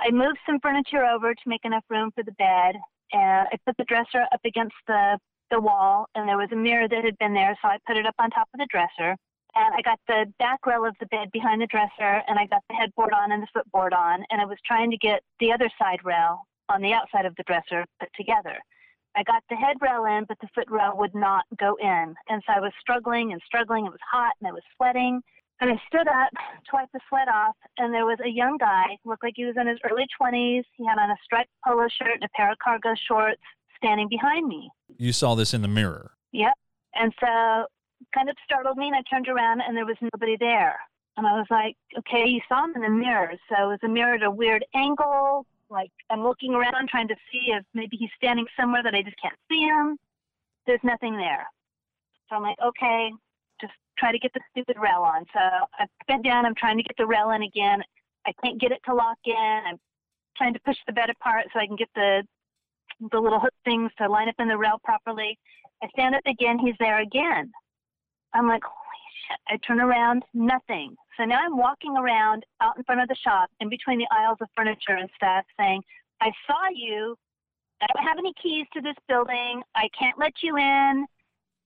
S3: I moved some furniture over to make enough room for the bed, and I put the dresser up against the the wall, and there was a mirror that had been there, so I put it up on top of the dresser and I got the back rail of the bed behind the dresser, and I got the headboard on and the footboard on, and I was trying to get the other side rail on the outside of the dresser put together. I got the head rail in, but the foot rail would not go in, and so I was struggling and struggling. It was hot, and I was sweating. And I stood up to wipe the sweat off, and there was a young guy, looked like he was in his early 20s. He had on a striped polo shirt and a pair of cargo shorts, standing behind me.
S1: You saw this in the mirror.
S3: Yep. And so kind of startled me, and I turned around and there was nobody there. And I was like, okay, you saw him in the mirror. So it was a mirror at a weird angle? Like I'm looking around trying to see if maybe he's standing somewhere that I just can't see him. There's nothing there. So I'm like, okay, just try to get the stupid rail on. So I bent down. I'm trying to get the rail in again. I can't get it to lock in. I'm trying to push the bed apart so I can get the the little hook things to line up in the rail properly. I stand up again. He's there again. I'm like, holy shit. I turn around, nothing. So now I'm walking around out in front of the shop in between the aisles of furniture and stuff saying, I saw you. I don't have any keys to this building. I can't let you in.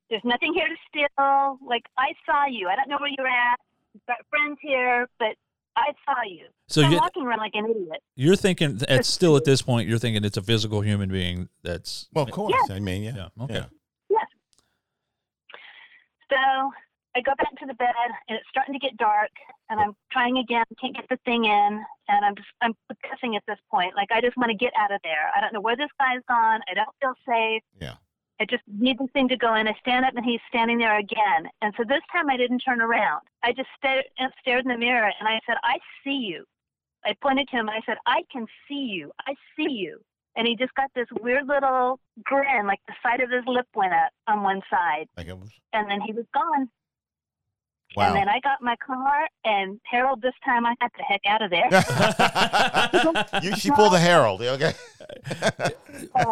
S3: There's nothing here to steal. Like, I saw you. I don't know where you're at. I've got friends here, but I saw you. So, so I'm walking around like an idiot.
S1: You're thinking, at still at this point, you're thinking it's a physical human being that's.
S2: Well, of course. Yes. I mean, yeah.
S1: yeah. Okay.
S2: Yeah.
S3: So I go back to the bed and it's starting to get dark and I'm trying again, can't get the thing in and I'm just I'm cussing at this point. Like I just want to get out of there. I don't know where this guy's gone. I don't feel safe.
S2: Yeah.
S3: I just need this thing to go in. I stand up and he's standing there again. And so this time I didn't turn around. I just stared, stared in the mirror and I said, I see you. I pointed to him and I said, I can see you. I see you. And he just got this weird little grin, like the side of his lip went up on one side.
S2: Like it was...
S3: And then he was gone.
S2: Wow.
S3: And then I got my car, and Harold, this time I got the heck out of there.
S2: you, she pulled the Harold, okay?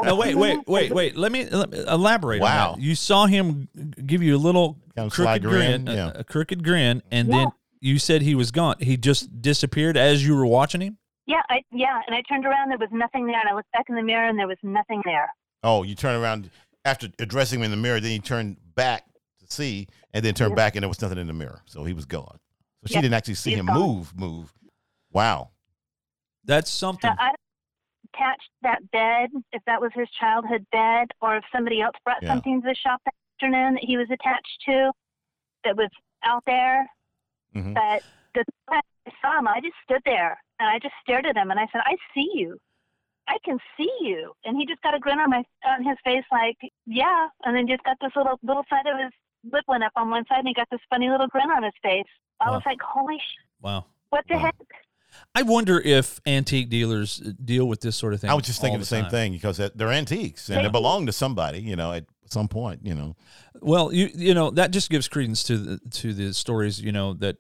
S1: no, wait, wait, wait, wait. Let me, let me elaborate. Wow. You saw him give you a little kind of crooked grin, grin yeah. a, a, crooked grin, and yeah. then you said he was gone. He just disappeared as you were watching him?
S3: Yeah, I, yeah. And I turned around, there was nothing there. And I looked back in the mirror, and there was nothing there.
S2: Oh, you turned around after addressing him in the mirror, then you turned back see, and then turned back and there was nothing in the mirror. So he was gone. So she didn't actually see him gone. move, move. Wow.
S1: That's something. So
S3: I attached that bed, if that was his childhood bed, or if somebody else brought yeah. something to the shop that afternoon that he was attached to that was out there. Mm-hmm. But the I saw him, I just stood there and I just stared at him and I said, I see you. I can see you. And he just got a grin on my on his face like, yeah. And then just got this little little side of his lip went up on one side and he got this funny little grin on his face. I wow. was like, holy shit.
S1: Wow.
S3: What the wow. heck?
S1: I wonder if antique dealers deal with this sort of thing.
S2: I was just thinking the, the same thing because they're antiques and they, they belong to somebody, you know, at some point, you know.
S1: Well, you you know that just gives credence to the to the stories, you know, that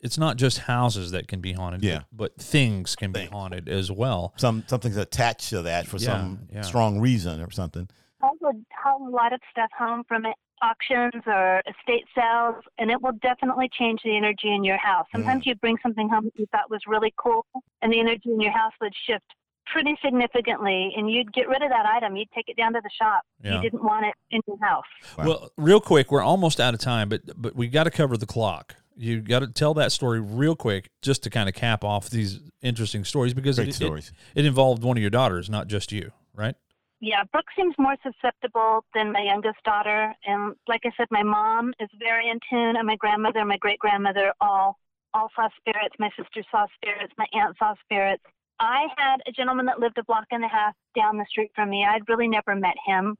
S1: it's not just houses that can be haunted,
S2: yeah.
S1: but, but things can things. be haunted as well.
S2: Some something's attached to that for yeah, some yeah. strong reason or something.
S3: I would haul a lot of stuff home from it auctions or estate sales, and it will definitely change the energy in your house. Sometimes mm. you'd bring something home that you thought was really cool, and the energy in your house would shift pretty significantly, and you'd get rid of that item. You'd take it down to the shop. Yeah. You didn't want it in your house.
S1: Wow. Well, real quick, we're almost out of time, but but we got to cover the clock. You got to tell that story real quick, just to kind of cap off these interesting stories, because it, stories. It, it involved one of your daughters, not just you, right?
S3: Yeah, Brooke seems more susceptible than my youngest daughter. And like I said, my mom is very in tune, and my grandmother, and my great grandmother, all all saw spirits. My sister saw spirits. My aunt saw spirits. I had a gentleman that lived a block and a half down the street from me. I'd really never met him.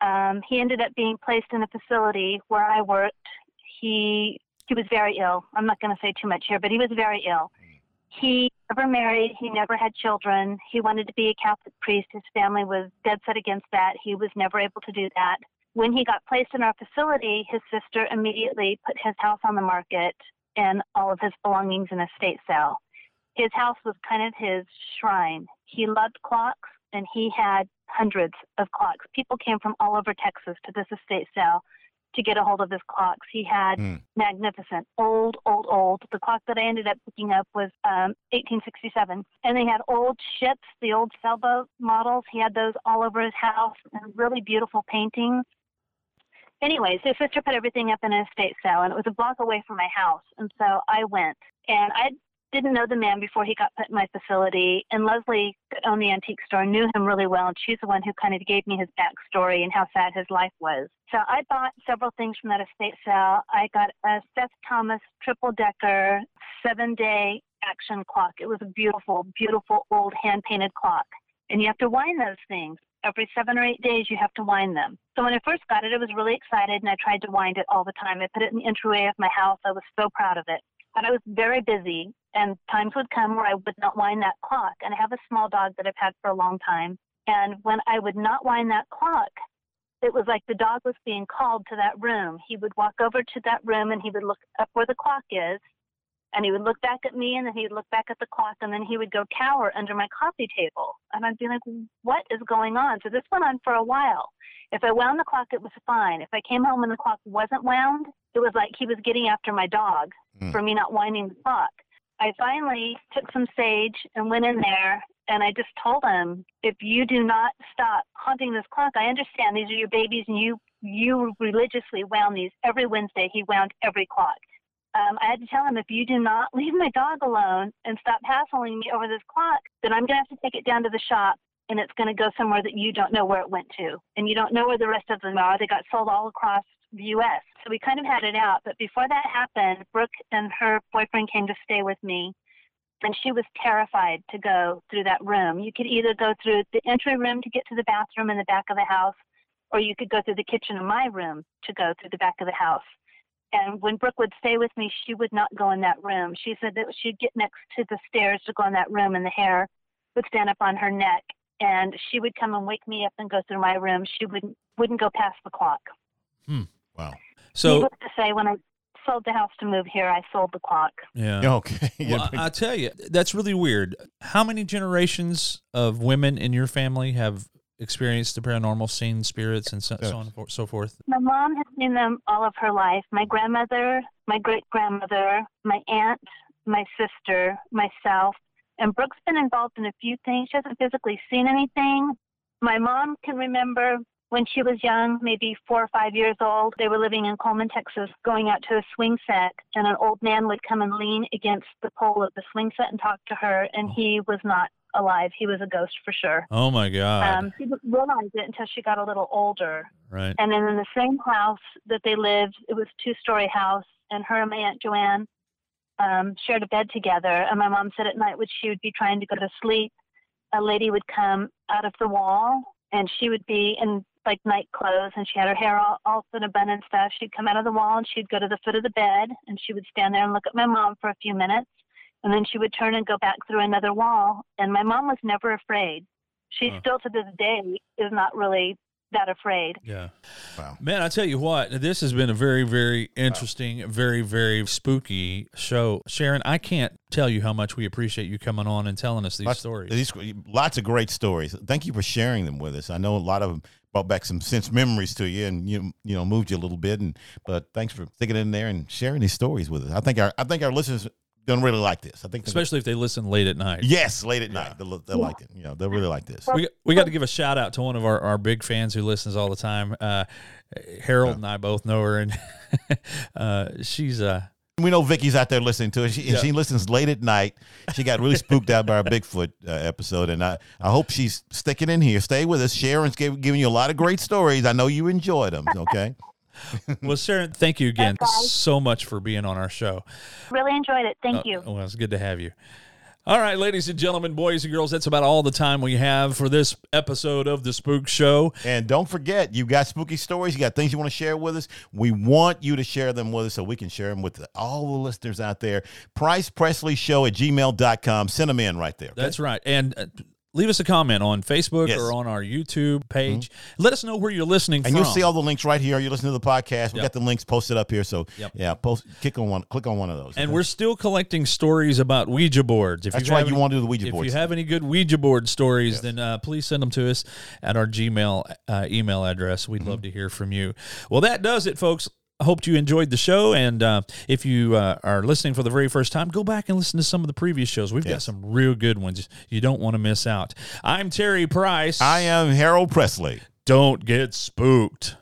S3: Um, he ended up being placed in a facility where I worked. He he was very ill. I'm not going to say too much here, but he was very ill. He never married. He never had children. He wanted to be a Catholic priest. His family was dead set against that. He was never able to do that. When he got placed in our facility, his sister immediately put his house on the market and all of his belongings in a state sale. His house was kind of his shrine. He loved clocks and he had hundreds of clocks. People came from all over Texas to this estate sale to get a hold of his clocks. He had mm. magnificent, old, old, old. The clock that I ended up picking up was um, 1867. And they had old ships, the old sailboat models. He had those all over his house and really beautiful paintings. Anyways, his sister put everything up in an estate sale, and it was a block away from my house. And so I went, and I didn't know the man before he got put in my facility. And Leslie, owned the antique store, knew him really well. And she's the one who kind of gave me his backstory and how sad his life was. So I bought several things from that estate sale. I got a Seth Thomas triple decker seven day action clock. It was a beautiful, beautiful old hand painted clock. And you have to wind those things. Every seven or eight days, you have to wind them. So when I first got it, I was really excited and I tried to wind it all the time. I put it in the entryway of my house. I was so proud of it. But I was very busy and times would come where I would not wind that clock. And I have a small dog that I've had for a long time. And when I would not wind that clock, it was like the dog was being called to that room. He would walk over to that room and he would look up where the clock is. And he would look back at me and then he would look back at the clock and then he would go cower under my coffee table. And I'd be like, what is going on? So this went on for a while. If I wound the clock, it was fine. If I came home and the clock wasn't wound, it was like he was getting after my dog mm. for me not winding the clock. I finally took some sage and went in there and I just told him, if you do not stop haunting this clock, I understand these are your babies and you you religiously wound these every Wednesday. He wound every clock. Um, I had to tell him if you do not leave my dog alone and stop hassling me over this clock, then I'm gonna have to take it down to the shop and it's gonna go somewhere that you don't know where it went to, and you don't know where the rest of them are. They got sold all across the U.S. So we kind of had it out. But before that happened, Brooke and her boyfriend came to stay with me, and she was terrified to go through that room. You could either go through the entry room to get to the bathroom in the back of the house, or you could go through the kitchen in my room to go through the back of the house. And when Brooke would stay with me, she would not go in that room. She said that she'd get next to the stairs to go in that room, and the hair would stand up on her neck. And she would come and wake me up and go through my room. She wouldn't wouldn't go past the clock.
S2: Hmm. Wow.
S1: So
S3: Needless to say, when I sold the house to move here, I sold the clock.
S1: Yeah.
S2: Okay.
S1: well, I tell you, that's really weird. How many generations of women in your family have experienced the paranormal, seen spirits, and so, yes. so on and so forth?
S3: My mom has seen them all of her life. My grandmother, my great grandmother, my aunt, my sister, myself. And Brooke's been involved in a few things. She hasn't physically seen anything. My mom can remember when she was young, maybe four or five years old, they were living in Coleman, Texas, going out to a swing set, and an old man would come and lean against the pole of the swing set and talk to her, and he was not alive. He was a ghost for sure.
S1: Oh my God.
S3: Um, she didn't realize it until she got a little older.
S1: Right.
S3: And then in the same house that they lived, it was a two story house, and her and my Aunt Joanne um, shared a bed together. And my mom said at night when she would be trying to go to sleep, a lady would come out of the wall and she would be in like night clothes and she had her hair all, all in a bun and stuff. She'd come out of the wall and she'd go to the foot of the bed and she would stand there and look at my mom for a few minutes. And then she would turn and go back through another wall. And my mom was never afraid. She huh. still to this day is not really that afraid.
S1: Yeah. Wow. Man, I tell you what, this has been a very, very interesting, wow. very, very spooky show. Sharon, I can't tell you how much we appreciate you coming on and telling us these
S2: lots,
S1: stories.
S2: These lots of great stories. Thank you for sharing them with us. I know a lot of them brought back some sense memories to you and you you know moved you a little bit and but thanks for sticking in there and sharing these stories with us. I think our I think our listeners gonna really like this. I think,
S1: especially if they listen late at night.
S2: Yes, late at night. They'll, they'll yeah. like it. You know, they'll really like this.
S1: We we got to give a shout out to one of our, our big fans who listens all the time. Uh, Harold yeah. and I both know her, and uh, she's uh
S2: we know Vicky's out there listening to it. She, yeah. she listens late at night. She got really spooked out by our Bigfoot uh, episode, and I, I hope she's sticking in here. Stay with us. Sharon's gave, giving you a lot of great stories. I know you enjoyed them. Okay.
S1: well, Sharon, thank you again so much for being on our show.
S3: Really enjoyed it. Thank uh, you.
S1: Well, it's good to have you. All right, ladies and gentlemen, boys and girls, that's about all the time we have for this episode of the Spook Show.
S2: And don't forget, you got spooky stories, you got things you want to share with us. We want you to share them with us so we can share them with all the listeners out there. Price Presley Show at gmail.com. Send them in right there.
S1: Okay? That's right. And uh, leave us a comment on Facebook yes. or on our YouTube page. Mm-hmm. Let us know where you're listening from.
S2: and
S1: from.
S2: you'll see all the links right here. You're listening to the podcast. We yep. got the links posted up here. So yep. yeah, post click on one click on one of those.
S1: And okay? we're still collecting stories about Ouija boards.
S2: If That's you right. You want to do the Ouija
S1: if
S2: boards.
S1: If you have any good Ouija board stories, yes. then uh, please send them to us at our Gmail uh, email address. We'd mm-hmm. love to hear from you. Well, that does it, folks. I hope you enjoyed the show. And uh, if you uh, are listening for the very first time, go back and listen to some of the previous shows. We've yes. got some real good ones. You don't want to miss out. I'm Terry Price.
S2: I am Harold Presley.
S1: Don't get spooked.